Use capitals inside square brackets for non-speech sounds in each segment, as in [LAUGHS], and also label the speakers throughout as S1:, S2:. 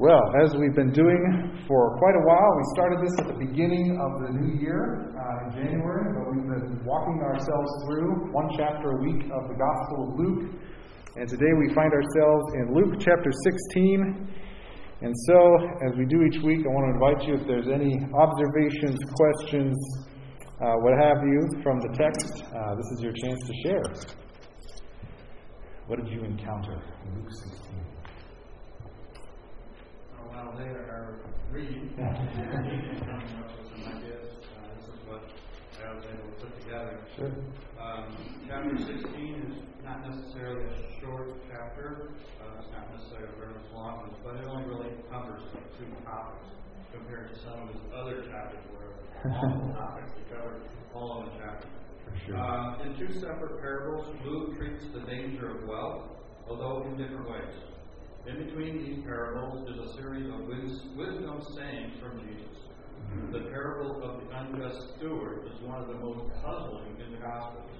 S1: Well, as we've been doing for quite a while, we started this at the beginning of the new year uh, in January, but we've been walking ourselves through one chapter a week of the Gospel of Luke. And today we find ourselves in Luke chapter 16. And so, as we do each week, I want to invite you if there's any observations, questions, uh, what have you, from the text, uh, this is your chance to share. What did you encounter in Luke 16?
S2: While they are reading and coming up with some ideas, uh, this is what I was able to put together.
S1: Sure.
S2: Um, chapter 16 is not necessarily a short chapter. Uh, it's not necessarily a very long one, but it only really covers like two topics compared to some of his other chapters where multiple [LAUGHS] topics he covered all of the chapter.
S1: Sure.
S2: Uh, in two separate parables, Luke treats the danger of wealth, although in different ways. In between these parables is a series of wisdom sayings from Jesus. The parable of the unjust steward is one of the most puzzling in the Gospels.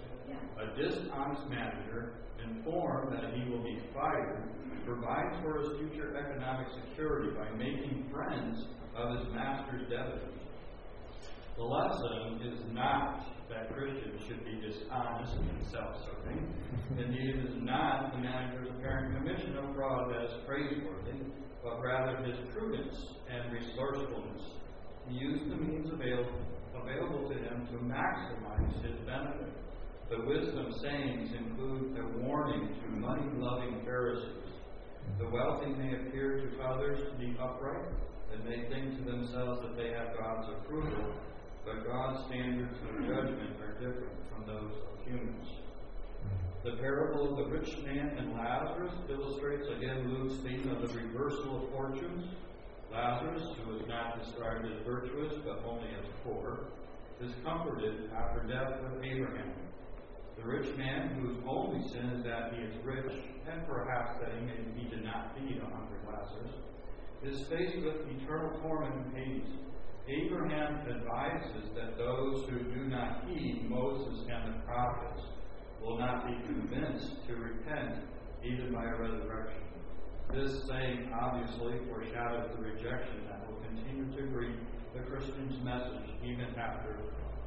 S2: A dishonest manager, informed that he will be fired, provides for his future economic security by making friends of his master's debtors. The lesson is not that Christians should be dishonest and self serving. Indeed, it is not the manager's apparent commission of fraud that is praiseworthy, but rather his prudence and resourcefulness. He used the means available, available to him to maximize his benefit. The wisdom sayings include a warning to money loving Pharisees. The wealthy may appear to others to be upright, and may think to themselves that they have God's approval but God's standards of judgment are different from those of humans. The parable of the rich man and Lazarus illustrates again Luke's theme of the reversal of fortunes. Lazarus, who is not described as virtuous but only as poor, is comforted after death with Abraham. The rich man, whose only sin is that he is rich, and perhaps that he, did not feed a hungry Lazarus, is faced with eternal torment in Hades Abraham advises that those who do not heed Moses and the prophets will not be convinced to repent even by a resurrection. This saying obviously foreshadows the rejection that will continue to greet the Christian's message even after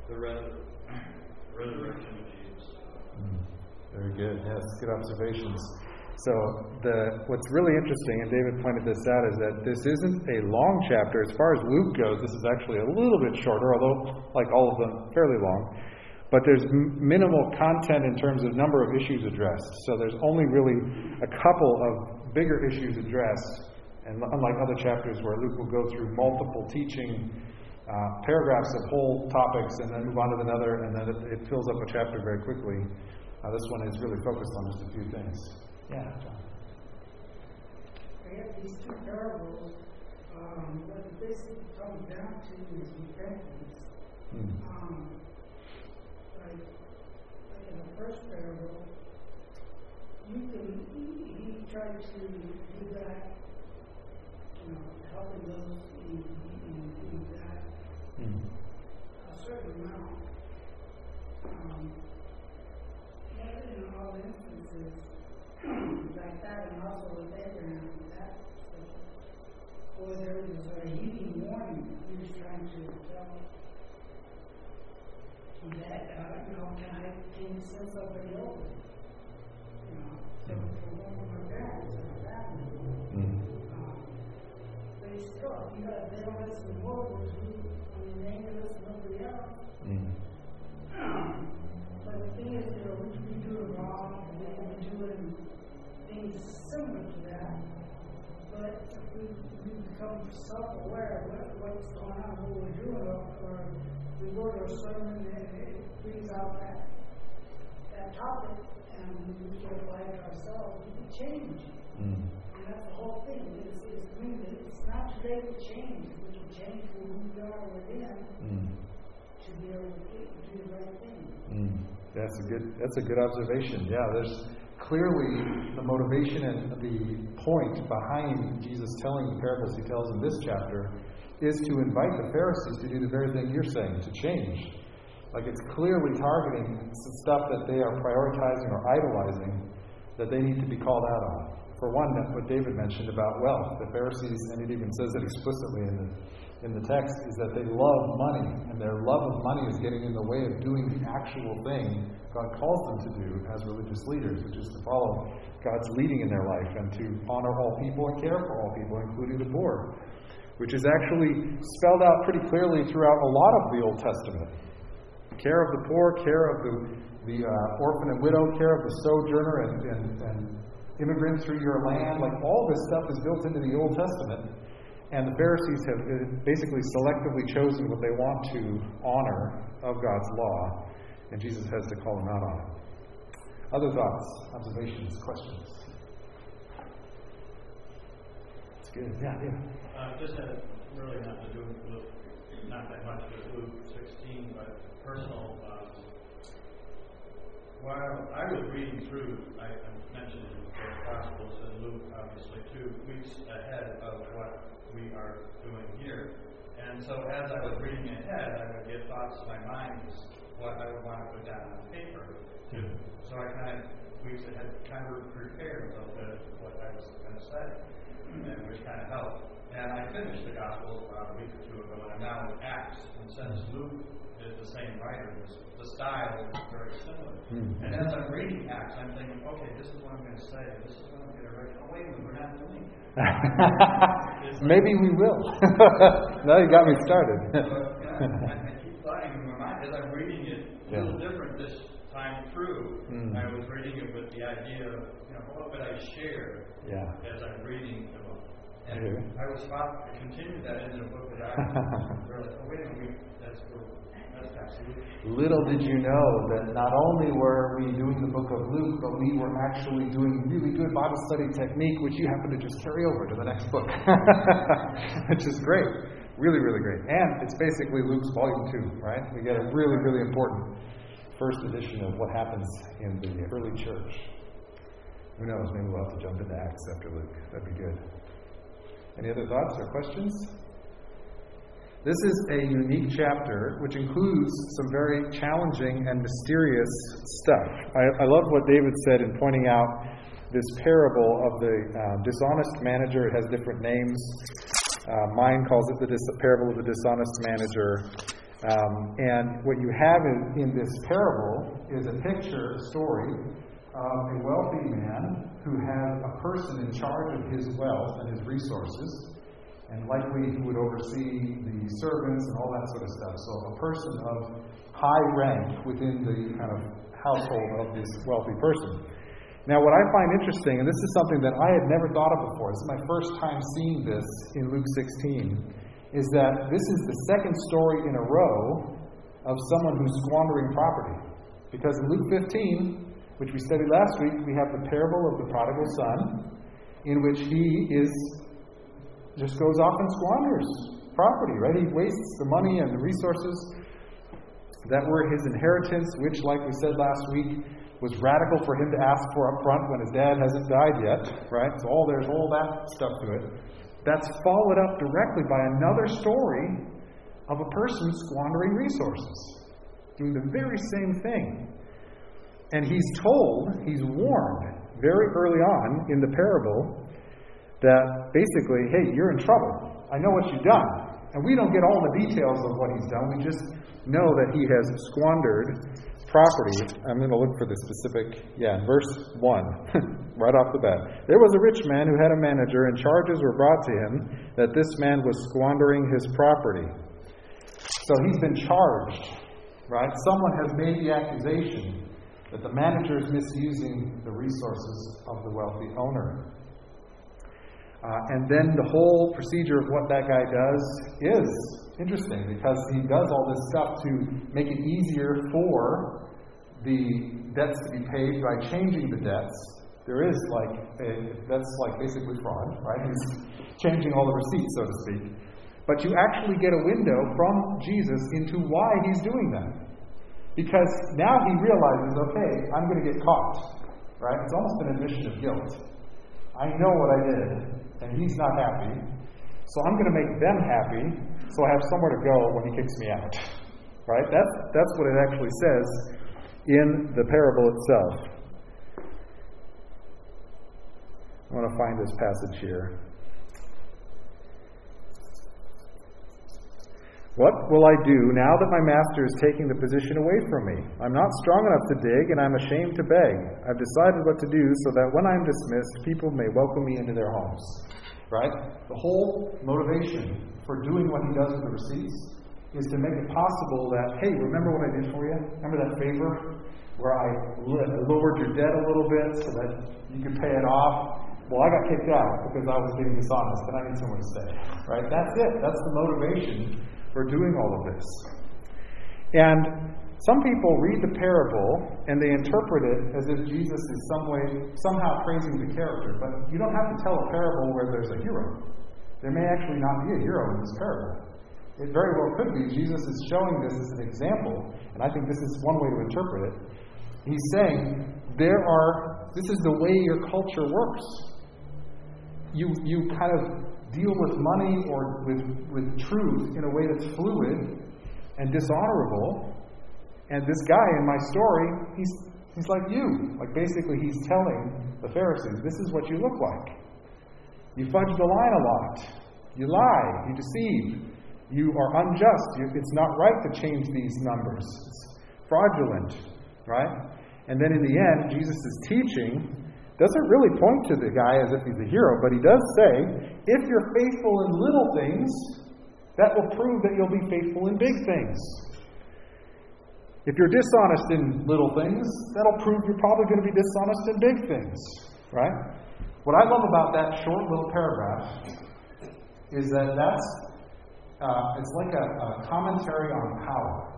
S2: the resurrection of Jesus. Hmm.
S1: Very good. Yes, good observations. So the what's really interesting, and David pointed this out, is that this isn't a long chapter. As far as Luke goes, this is actually a little bit shorter, although like all of them, fairly long. But there's minimal content in terms of number of issues addressed. So there's only really a couple of bigger issues addressed. And unlike other chapters where Luke will go through multiple teaching uh, paragraphs of whole topics and then move on to another, and then it, it fills up a chapter very quickly. Uh, this one is really focused on just a few things. Yeah.
S3: I have these two parables. Um, what it basically comes down to is repentance. Mm. Um, like, like in the first parable, you can he, he tried to do that, you know, helping those in, in, in that mm. a certain amount. Um, and in all instances, like that, and also with Abraham, that or there was a healing warning. He was trying to tell that, uh, you know, can I can you send somebody over? You know, so for one of my parents and my family. Mm-hmm. Um, but still, you know, they don't listen to Lord, who, I mean, they ain't listen to nobody else. Mm-hmm. but the thing is, you know, we can be doing wrong, and they can be doing things similar to that. But we, we become self-aware of what, what's going on, what we're doing, or, we go to a sermon and it brings out that that topic, and we can apply it ourselves, we can change. Mm. And that's the whole thing. It's, it's, it's not late to change. We can change who we are within mm. to be able to do the right thing.
S1: Mm. That's a good. That's a good observation. Yeah, there's clearly the motivation and the point behind Jesus telling the parables he tells in this chapter is to invite the Pharisees to do the very thing you're saying, to change. Like it's clearly targeting stuff that they are prioritizing or idolizing that they need to be called out on. For one, what David mentioned about wealth, the Pharisees, and it even says it explicitly in the, in the text, is that they love money, and their love of money is getting in the way of doing the actual thing God calls them to do as religious leaders, which is to follow God's leading in their life and to honor all people and care for all people, including the poor, which is actually spelled out pretty clearly throughout a lot of the Old Testament. Care of the poor, care of the, the uh, orphan and widow, care of the sojourner and, and, and immigrant through your land. Like all this stuff is built into the Old Testament. And the Pharisees have basically selectively chosen what they want to honor of God's law. And Jesus has to call them out on it. Other thoughts, observations, questions? It's good. Yeah, yeah.
S2: Uh, just had really not to do with not that much with Luke 16, but personal. Um, while I was reading through, I, I mentioned the Gospels and Luke, obviously, two weeks ahead of what we are doing here. And so as I was reading ahead, I would get thoughts in my mind what I would want to put down on paper. To, so I kind of, weeks ahead, kind of prepared a little bit of what I was going to say, and which kind of helped. And I finished the Gospel about a week or two ago, and I'm now in Acts. And since Luke is the same writer, the style is very similar. Mm-hmm. And as I'm reading Acts, I'm thinking, okay, this is what I'm going to say. This is what I'm going to write. Oh, wait a minute, we're not doing it. [LAUGHS]
S1: Maybe we will. [LAUGHS] now you got me started.
S2: yeah, I, keep flying in my mind as I'm reading it. A yeah. little different this time through. Mm. I was reading it with the idea of, you know, what would I share
S1: yeah.
S2: as I'm reading the book. And I was about to continue that in the book that I [LAUGHS] was like, oh, wait a minute, that's where
S1: Little did you know that not only were we doing the book of Luke, but we were actually doing really good Bible study technique, which you happen to just carry over to the next book, [LAUGHS] which is great. Really, really great. And it's basically Luke's volume two, right? We get a really, really important first edition of what happens in the early church. Who knows? Maybe we'll have to jump into Acts after Luke. That'd be good. Any other thoughts or questions? This is a unique chapter which includes some very challenging and mysterious stuff. I, I love what David said in pointing out this parable of the uh, dishonest manager. It has different names. Uh, mine calls it the dis- parable of the dishonest manager. Um, and what you have in, in this parable is a picture, a story of a wealthy man who has a person in charge of his wealth and his resources and likely he would oversee the servants and all that sort of stuff. So a person of high rank within the kind of household of this wealthy person. Now, what I find interesting, and this is something that I had never thought of before, this is my first time seeing this in Luke 16, is that this is the second story in a row of someone who's squandering property. Because in Luke 15, which we studied last week, we have the parable of the prodigal son, in which he is just goes off and squanders property, right? He wastes the money and the resources that were his inheritance, which, like we said last week, was radical for him to ask for up front when his dad hasn't died yet, right? So all there's all that stuff to it. That's followed up directly by another story of a person squandering resources, doing the very same thing. And he's told, he's warned very early on in the parable that basically, hey, you're in trouble. I know what you've done. And we don't get all the details of what he's done. We just know that he has squandered property. I'm going to look for the specific, yeah, verse 1, [LAUGHS] right off the bat. There was a rich man who had a manager, and charges were brought to him that this man was squandering his property. So he's been charged, right? Someone has made the accusation that the manager is misusing the resources of the wealthy owner. Uh, and then the whole procedure of what that guy does is interesting because he does all this stuff to make it easier for the debts to be paid by changing the debts. There is like a, that's like basically fraud, right? He's changing all the receipts, so to speak. But you actually get a window from Jesus into why he's doing that. Because now he realizes, okay, I'm going to get caught, right? It's almost an admission of guilt. I know what I did and he's not happy. So I'm going to make them happy so I have somewhere to go when he kicks me out. [LAUGHS] Right? That's, that's what it actually says in the parable itself. I want to find this passage here. What will I do now that my master is taking the position away from me? I'm not strong enough to dig, and I'm ashamed to beg. I've decided what to do so that when I'm dismissed, people may welcome me into their homes. Right? The whole motivation for doing what he does with the receipts is to make it possible that, hey, remember what I did for you? Remember that favor where I lowered your debt a little bit so that you could pay it off? Well, I got kicked out because I was being dishonest, and I need somewhere to stay. Right? That's it. That's the motivation for doing all of this. And some people read the parable and they interpret it as if Jesus is some way, somehow praising the character. But you don't have to tell a parable where there's a hero. There may actually not be a hero in this parable. It very well could be Jesus is showing this as an example, and I think this is one way to interpret it. He's saying there are this is the way your culture works. You you kind of deal with money or with, with truth in a way that's fluid and dishonorable. And this guy in my story, he's, he's like you. Like basically, he's telling the Pharisees, this is what you look like. You fudge the line a lot. You lie. You deceive. You are unjust. You, it's not right to change these numbers. It's fraudulent, right? And then in the end, Jesus is teaching doesn't really point to the guy as if he's a hero, but he does say, if you're faithful in little things, that will prove that you'll be faithful in big things. If you're dishonest in little things, that'll prove you're probably going to be dishonest in big things, right? What I love about that short little paragraph is that that's uh, it's like a, a commentary on power.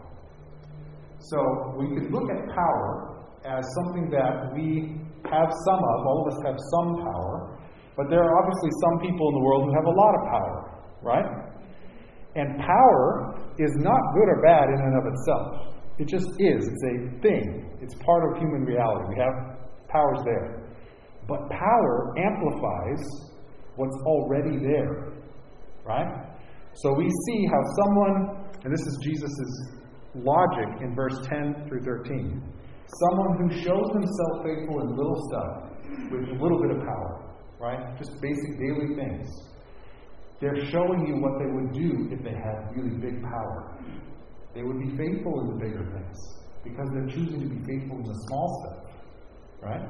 S1: So we could look at power as something that we have some of, all of us have some power, but there are obviously some people in the world who have a lot of power, right? And power is not good or bad in and of itself. It just is. It's a thing. It's part of human reality. We have powers there. But power amplifies what's already there, right? So we see how someone, and this is Jesus' logic in verse 10 through 13. Someone who shows himself faithful in little stuff with a little bit of power, right? Just basic daily things. They're showing you what they would do if they had really big power. They would be faithful in the bigger things because they're choosing to be faithful in the small stuff, right?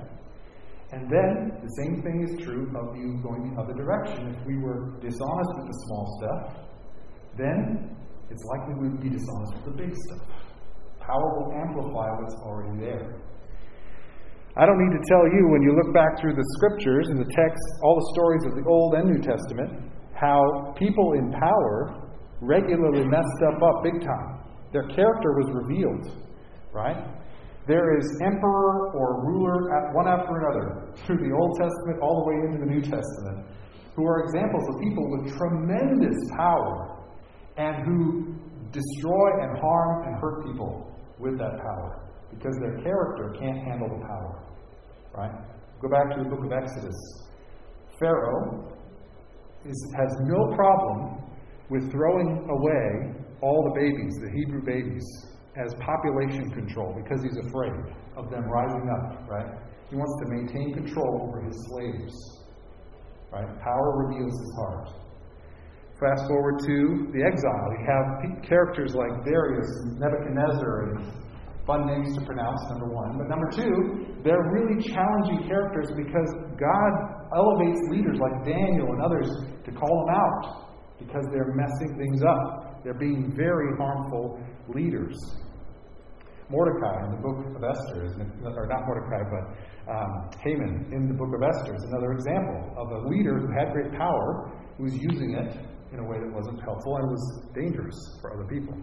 S1: And then the same thing is true of you going the other direction. If we were dishonest with the small stuff, then it's likely we would be dishonest with the big stuff. Power will amplify what's already there. I don't need to tell you when you look back through the scriptures and the texts, all the stories of the Old and New Testament, how people in power regularly messed stuff up big time. Their character was revealed, right? There is emperor or ruler at one after another through the Old Testament all the way into the New Testament who are examples of people with tremendous power and who destroy and harm and hurt people with that power because their character can't handle the power. Right? Go back to the book of Exodus. Pharaoh is, has no problem with throwing away all the babies, the Hebrew babies, as population control because he's afraid of them rising up, right? He wants to maintain control over his slaves. Right? Power reveals his heart. Fast forward to the exile. You have characters like Darius and Nebuchadnezzar and fun names to pronounce, number one. But number two, they're really challenging characters because God elevates leaders like Daniel and others to call them out because they're messing things up. They're being very harmful leaders. Mordecai in the book of Esther, or not Mordecai, but um, Haman in the book of Esther is another example of a leader who had great power, who was using it in a way that wasn't helpful and was dangerous for other people.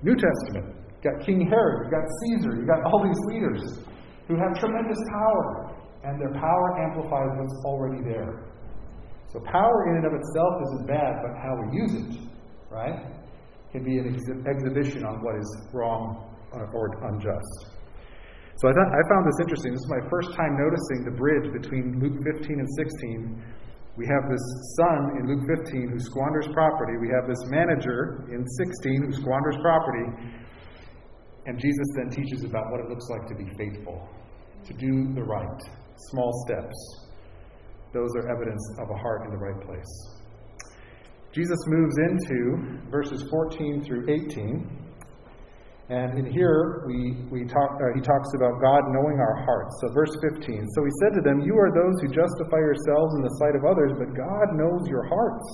S1: New Testament, you've got King Herod, you've got Caesar, you've got all these leaders who have tremendous power, and their power amplifies what's already there. So power in and of itself isn't bad, but how we use it, right, can be an ex- exhibition on what is wrong or unjust. So I, thought, I found this interesting. This is my first time noticing the bridge between Luke 15 and 16 we have this son in Luke 15 who squanders property. We have this manager in 16 who squanders property. And Jesus then teaches about what it looks like to be faithful, to do the right, small steps. those are evidence of a heart in the right place. Jesus moves into verses 14 through 18. And in here, we, we talk, uh, he talks about God knowing our hearts. So, verse 15. So he said to them, You are those who justify yourselves in the sight of others, but God knows your hearts.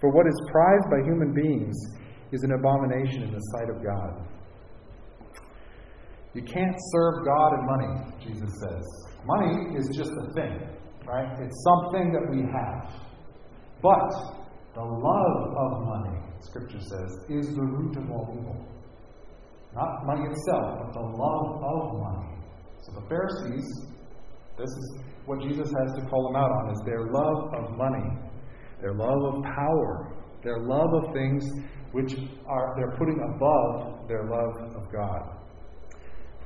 S1: For what is prized by human beings is an abomination in the sight of God. You can't serve God and money, Jesus says. Money is just a thing, right? It's something that we have. But the love of money, Scripture says, is the root of all evil. Not money itself, but the love of money. So the Pharisees, this is what Jesus has to call them out on, is their love of money, their love of power, their love of things which are they're putting above their love of God.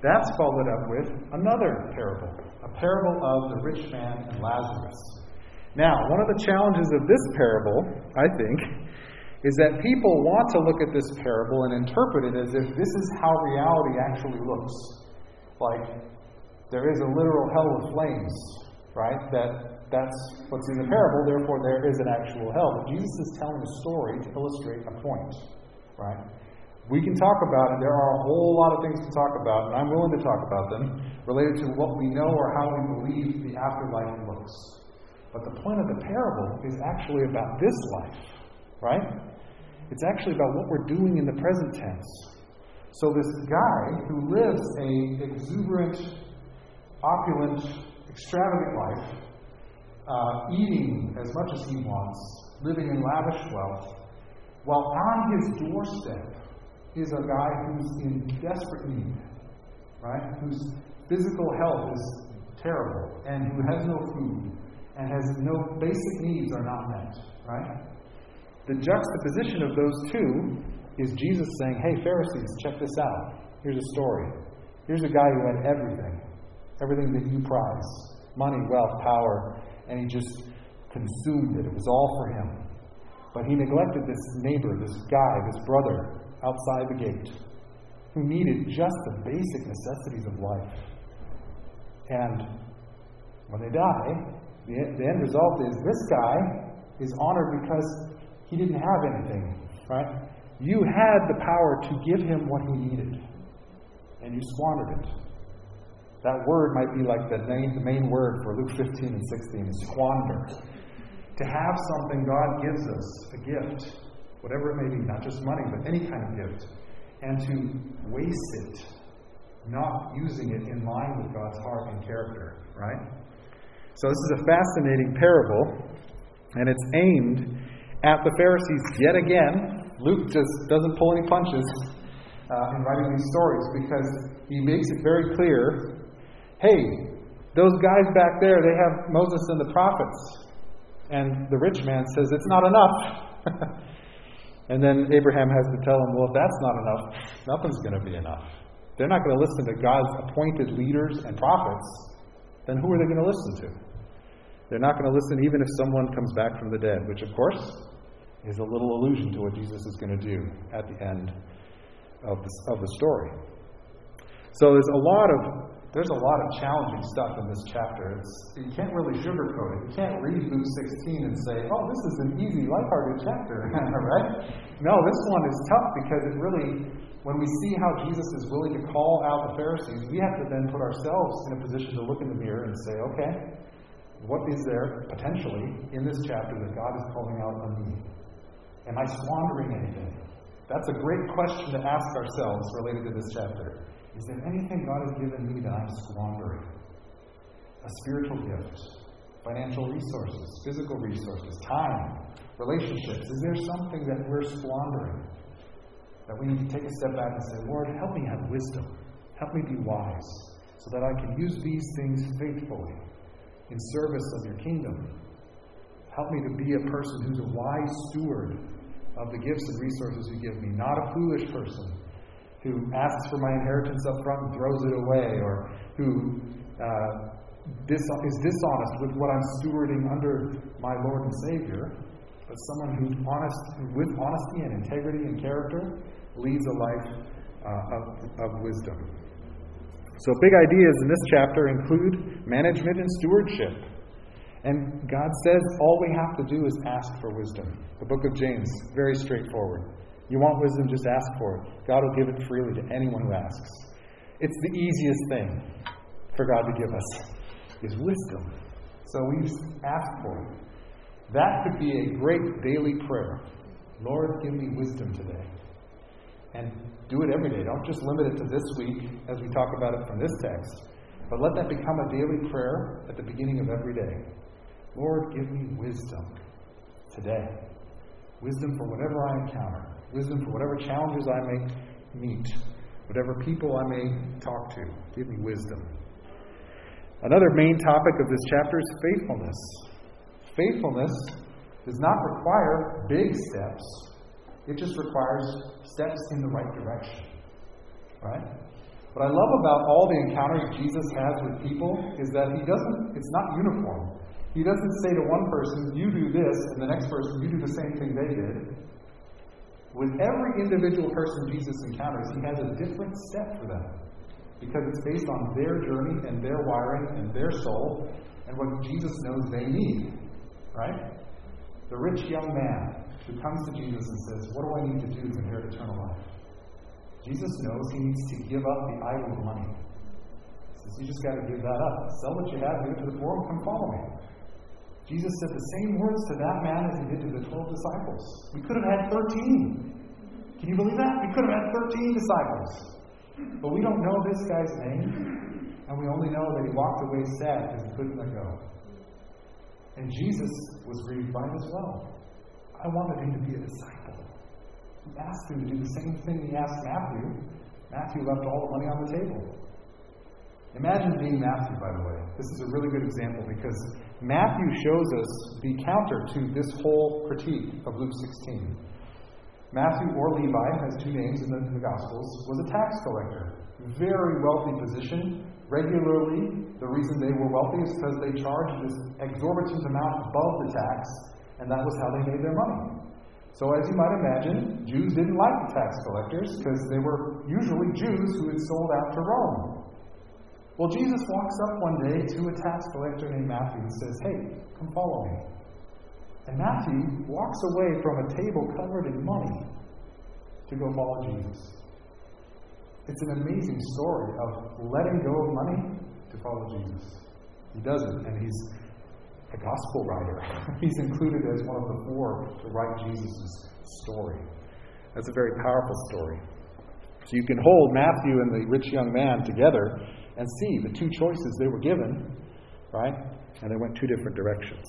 S1: That's followed up with another parable, a parable of the rich man and Lazarus. Now, one of the challenges of this parable, I think, is that people want to look at this parable and interpret it as if this is how reality actually looks. Like there is a literal hell with flames, right? That that's what's in the parable, therefore there is an actual hell. But Jesus is telling a story to illustrate a point, right? We can talk about it. There are a whole lot of things to talk about, and I'm willing to talk about them related to what we know or how we believe the afterlife looks. But the point of the parable is actually about this life, right? It's actually about what we're doing in the present tense. So this guy who lives a exuberant, opulent, extravagant life, uh, eating as much as he wants, living in lavish wealth, while on his doorstep is a guy who's in desperate need, right? Whose physical health is terrible and who has no food and has no basic needs are not met, right? The juxtaposition of those two is Jesus saying, Hey, Pharisees, check this out. Here's a story. Here's a guy who had everything, everything that you prize money, wealth, power, and he just consumed it. It was all for him. But he neglected this neighbor, this guy, this brother, outside the gate who needed just the basic necessities of life. And when they die, the, the end result is this guy is honored because he didn't have anything, right? You had the power to give him what he needed, and you squandered it. That word might be like the, name, the main word for Luke 15 and 16 squander. To have something God gives us, a gift, whatever it may be, not just money, but any kind of gift, and to waste it, not using it in line with God's heart and character, right? So, this is a fascinating parable, and it's aimed at the Pharisees yet again. Luke just doesn't pull any punches uh, in writing these stories because he makes it very clear hey, those guys back there, they have Moses and the prophets. And the rich man says, it's not enough. [LAUGHS] And then Abraham has to tell him, well, if that's not enough, nothing's going to be enough. They're not going to listen to God's appointed leaders and prophets. Then who are they going to listen to? They're not going to listen even if someone comes back from the dead, which, of course, is a little allusion to what Jesus is going to do at the end of the, of the story. So there's a lot of there's a lot of challenging stuff in this chapter. It's, you can't really sugarcoat it. You can't read Luke 16 and say, oh, this is an easy, lighthearted chapter, [LAUGHS] right? No, this one is tough because it really, when we see how Jesus is willing to call out the Pharisees, we have to then put ourselves in a position to look in the mirror and say, okay, what is there potentially in this chapter that God is calling out on me? Am I squandering anything? That's a great question to ask ourselves related to this chapter. Is there anything God has given me that I'm squandering? A spiritual gift, financial resources, physical resources, time, relationships. Is there something that we're squandering? That we need to take a step back and say, Lord, help me have wisdom. Help me be wise so that I can use these things faithfully in service of your kingdom. Help me to be a person who's a wise steward of the gifts and resources you give me, not a foolish person who asks for my inheritance up front and throws it away, or who uh, dis- is dishonest with what I'm stewarding under my Lord and Savior, but someone who's honest, with honesty and integrity and character, leads a life uh, of, of wisdom. So, big ideas in this chapter include management and stewardship. And God says all we have to do is ask for wisdom. The book of James, very straightforward. You want wisdom, just ask for it. God will give it freely to anyone who asks. It's the easiest thing for God to give us is wisdom. So we just ask for it. That could be a great daily prayer. Lord, give me wisdom today. And do it every day. Don't just limit it to this week as we talk about it from this text, but let that become a daily prayer at the beginning of every day. Lord, give me wisdom today. Wisdom for whatever I encounter. Wisdom for whatever challenges I may meet. Whatever people I may talk to. Give me wisdom. Another main topic of this chapter is faithfulness. Faithfulness does not require big steps, it just requires steps in the right direction. Right? What I love about all the encounters Jesus has with people is that he doesn't, it's not uniform. He doesn't say to one person, you do this, and the next person, you do the same thing they did. With every individual person Jesus encounters, he has a different step for them. Because it's based on their journey and their wiring and their soul and what Jesus knows they need. Right? The rich young man who comes to Jesus and says, What do I need to do to inherit eternal life? Jesus knows he needs to give up the idol of money. He says, You just got to give that up. Sell what you have, give it to the poor, and come follow me. Jesus said the same words to that man as he did to the 12 disciples. We could have had 13. Can you believe that? We could have had 13 disciples. But we don't know this guy's name, and we only know that he walked away sad because he couldn't let go. And Jesus was it as well. I wanted him to be a disciple. He asked him to do the same thing he asked Matthew. Matthew left all the money on the table. Imagine being Matthew, by the way. This is a really good example because Matthew shows us the counter to this whole critique of Luke 16. Matthew or Levi has two names in the, in the Gospels, was a tax collector. Very wealthy position. Regularly, the reason they were wealthy is because they charged this exorbitant amount above the tax, and that was how they made their money. So, as you might imagine, Jews didn't like the tax collectors because they were usually Jews who had sold out to Rome. Well, Jesus walks up one day to a tax collector named Matthew and says, Hey, come follow me. And Matthew walks away from a table covered in money to go follow Jesus. It's an amazing story of letting go of money to follow Jesus. He does it, and he's a gospel writer. [LAUGHS] he's included as one of the four to write Jesus' story. That's a very powerful story. So you can hold Matthew and the rich young man together and see the two choices they were given, right? And they went two different directions.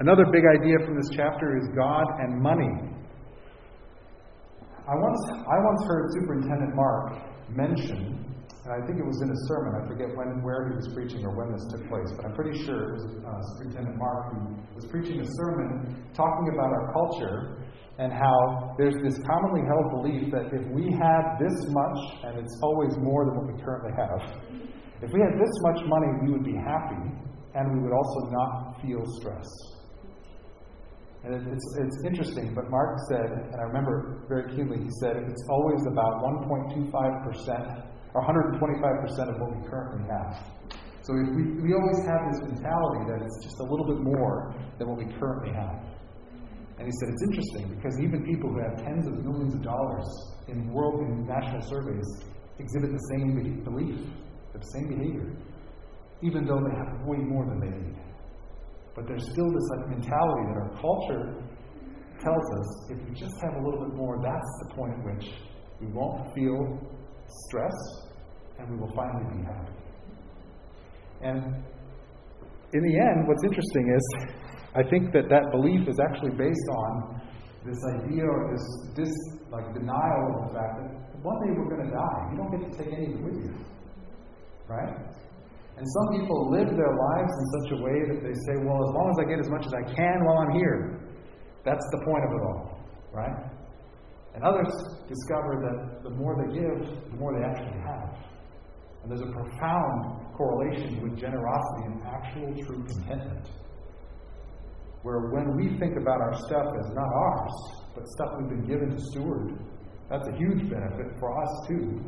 S1: Another big idea from this chapter is God and money. I once, I once heard Superintendent Mark mention, and I think it was in a sermon, I forget when, where he was preaching or when this took place, but I'm pretty sure it was uh, Superintendent Mark who was preaching a sermon talking about our culture and how there's this commonly held belief that if we have this much, and it's always more than what we currently have, if we had this much money, we would be happy, and we would also not feel stress. And it's, it's interesting, but Mark said, and I remember very keenly, he said it's always about 1.25% or 125% of what we currently have. So we, we always have this mentality that it's just a little bit more than what we currently have. And he said it's interesting because even people who have tens of millions of dollars in world and national surveys exhibit the same belief, the same behavior, even though they have way more than they need. But there's still this like, mentality that our culture tells us if we just have a little bit more, that's the point at which we won't feel stress and we will finally be happy. And in the end, what's interesting is I think that that belief is actually based on this idea or this, this like denial of the fact that one day we're going to die. You don't get to take anything with you. Right? And some people live their lives in such a way that they say, well, as long as I get as much as I can while I'm here, that's the point of it all. Right? And others discover that the more they give, the more they actually have. And there's a profound correlation with generosity and actual true contentment. Where when we think about our stuff as not ours, but stuff we've been given to steward, that's a huge benefit for us too.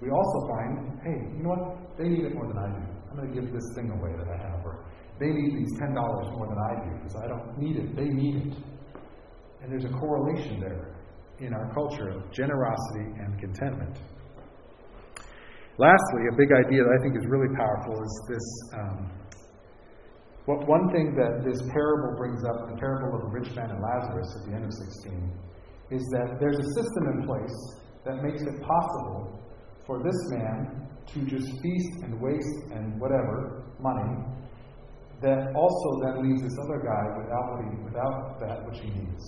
S1: We also find, hey, you know what? They need it more than I do. I'm going to give this thing away that I have. Or they need these $10 more than I do because I don't need it. They need it. And there's a correlation there in our culture of generosity and contentment. Lastly, a big idea that I think is really powerful is this. Um, what one thing that this parable brings up, the parable of the rich man and Lazarus at the end of 16, is that there's a system in place that makes it possible for this man to just feast and waste and whatever money that also then leaves this other guy without, what he, without that which he needs.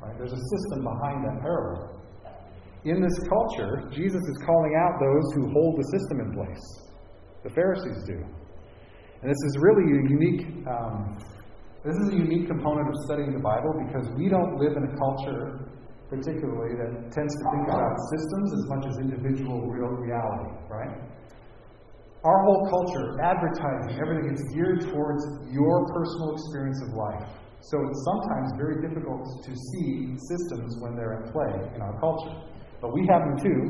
S1: Right? There's a system behind that parable. In this culture, Jesus is calling out those who hold the system in place. The Pharisees do. And this is really a unique um, this is a unique component of studying the Bible because we don't live in a culture particularly that tends to think about systems as much as individual real reality, right? Our whole culture, advertising, everything is geared towards your personal experience of life. So it's sometimes very difficult to see systems when they're at play in our culture. But we have them too.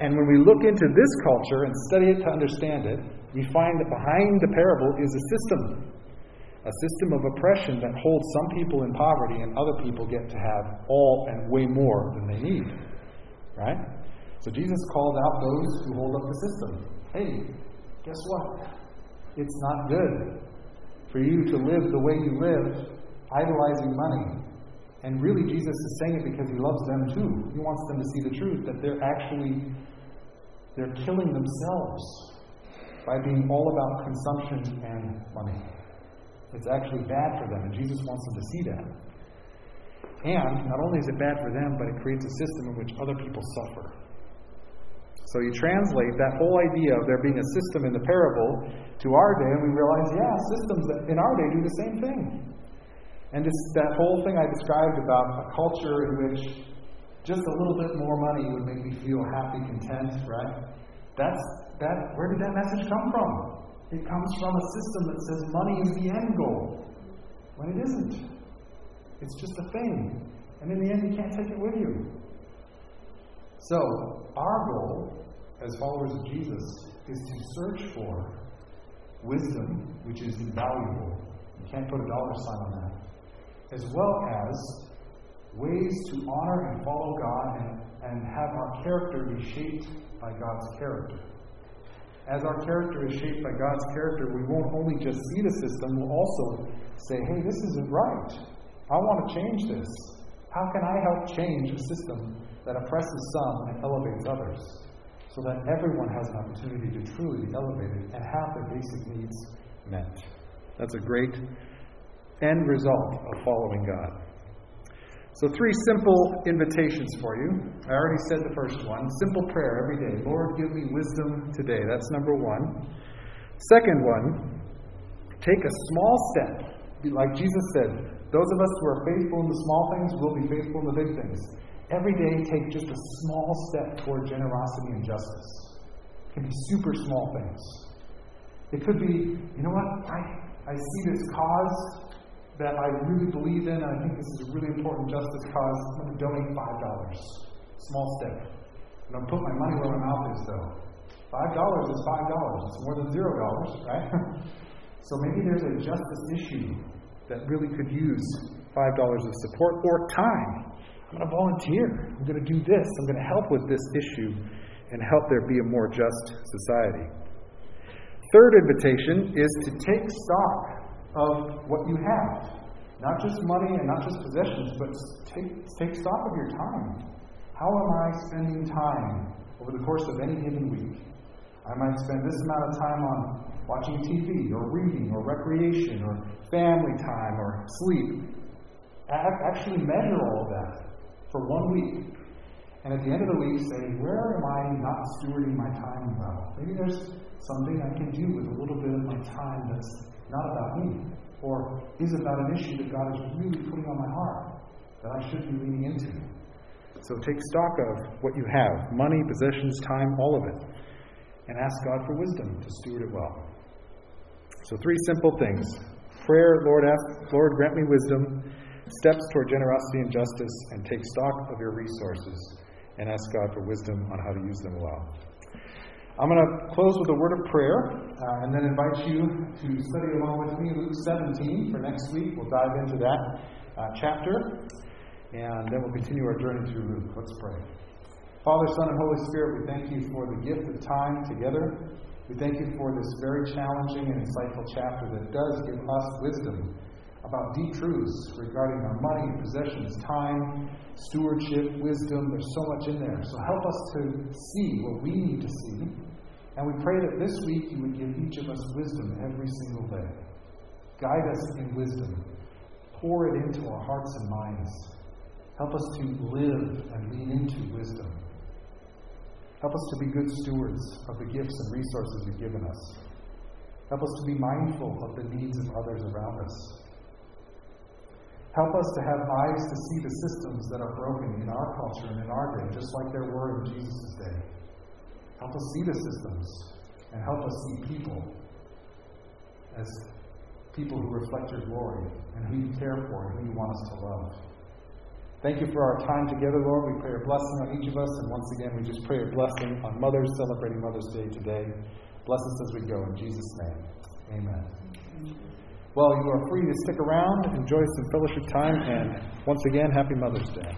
S1: And when we look into this culture and study it to understand it, we find that behind the parable is a system. A system of oppression that holds some people in poverty and other people get to have all and way more than they need. Right? So Jesus called out those who hold up the system. Hey, guess what? It's not good for you to live the way you live, idolizing money. And really, Jesus is saying it because he loves them too. He wants them to see the truth that they're actually they're killing themselves by being all about consumption and money. It's actually bad for them, and Jesus wants them to see that. And not only is it bad for them, but it creates a system in which other people suffer. So you translate that whole idea of there being a system in the parable to our day, and we realize, yeah, systems in our day do the same thing. And this, that whole thing I described about a culture in which just a little bit more money would make me feel happy, content, right? That's that. Where did that message come from? It comes from a system that says money is the end goal, when it isn't. It's just a thing, and in the end, you can't take it with you. So, our goal as followers of Jesus is to search for wisdom, which is invaluable. You can't put a dollar sign on that. As well as ways to honor and follow God and, and have our character be shaped by God's character. As our character is shaped by God's character, we won't only just see the system, we'll also say, hey, this isn't right. I want to change this. How can I help change a system that oppresses some and elevates others? so that everyone has an opportunity to truly be elevated and have their basic needs met. That's a great end result of following God. So, three simple invitations for you. I already said the first one simple prayer every day. Lord, give me wisdom today. That's number one. Second one, take a small step. Like Jesus said, those of us who are faithful in the small things will be faithful in the big things. Every day, take just a small step toward generosity and justice. It can be super small things. It could be, you know what, I, I see this cause that I really believe in, and I think this is a really important justice cause. I'm going to donate $5. Small step. And i'm put my money where my mouth is, though. $5 is $5. It's more than $0, right? [LAUGHS] so maybe there's a justice issue that really could use $5 of support or time I'm going to volunteer. I'm going to do this. I'm going to help with this issue and help there be a more just society. Third invitation is to take stock of what you have. Not just money and not just possessions, but take, take stock of your time. How am I spending time over the course of any given week? I might spend this amount of time on watching TV or reading or recreation or family time or sleep. Actually measure all of that for one week. And at the end of the week, say, where am I not stewarding my time well? Maybe there's something I can do with a little bit of my time that's not about me, or is it about an issue that God is really putting on my heart that I should be leaning into. So take stock of what you have money, possessions, time, all of it. And ask God for wisdom to steward it well. So, three simple things prayer, Lord, ask, Lord, grant me wisdom steps toward generosity and justice, and take stock of your resources and ask God for wisdom on how to use them well. I'm going to close with a word of prayer uh, and then invite you to study along with me Luke 17 for next week. We'll dive into that uh, chapter and then we'll continue our journey through Luke. Let's pray. Father, Son, and Holy Spirit, we thank you for the gift of time together. We thank you for this very challenging and insightful chapter that does give us wisdom about deep truths regarding our money, and possessions, time, stewardship, wisdom. There's so much in there. So help us to see what we need to see. And we pray that this week you would give each of us wisdom every single day. Guide us in wisdom. Pour it into our hearts and minds. Help us to live and lean into wisdom. Help us to be good stewards of the gifts and resources you've given us. Help us to be mindful of the needs of others around us. Help us to have eyes to see the systems that are broken in our culture and in our day, just like there were in Jesus' day. Help us see the systems and help us see people as people who reflect your glory and who you care for and who you want us to love. Thank you for our time together, Lord. We pray a blessing on each of us, and once again, we just pray a blessing on mothers celebrating Mother's Day today. Bless us as we go. In Jesus' name, amen. Well, you are free to stick around, enjoy some fellowship time, and once again, happy Mother's Day.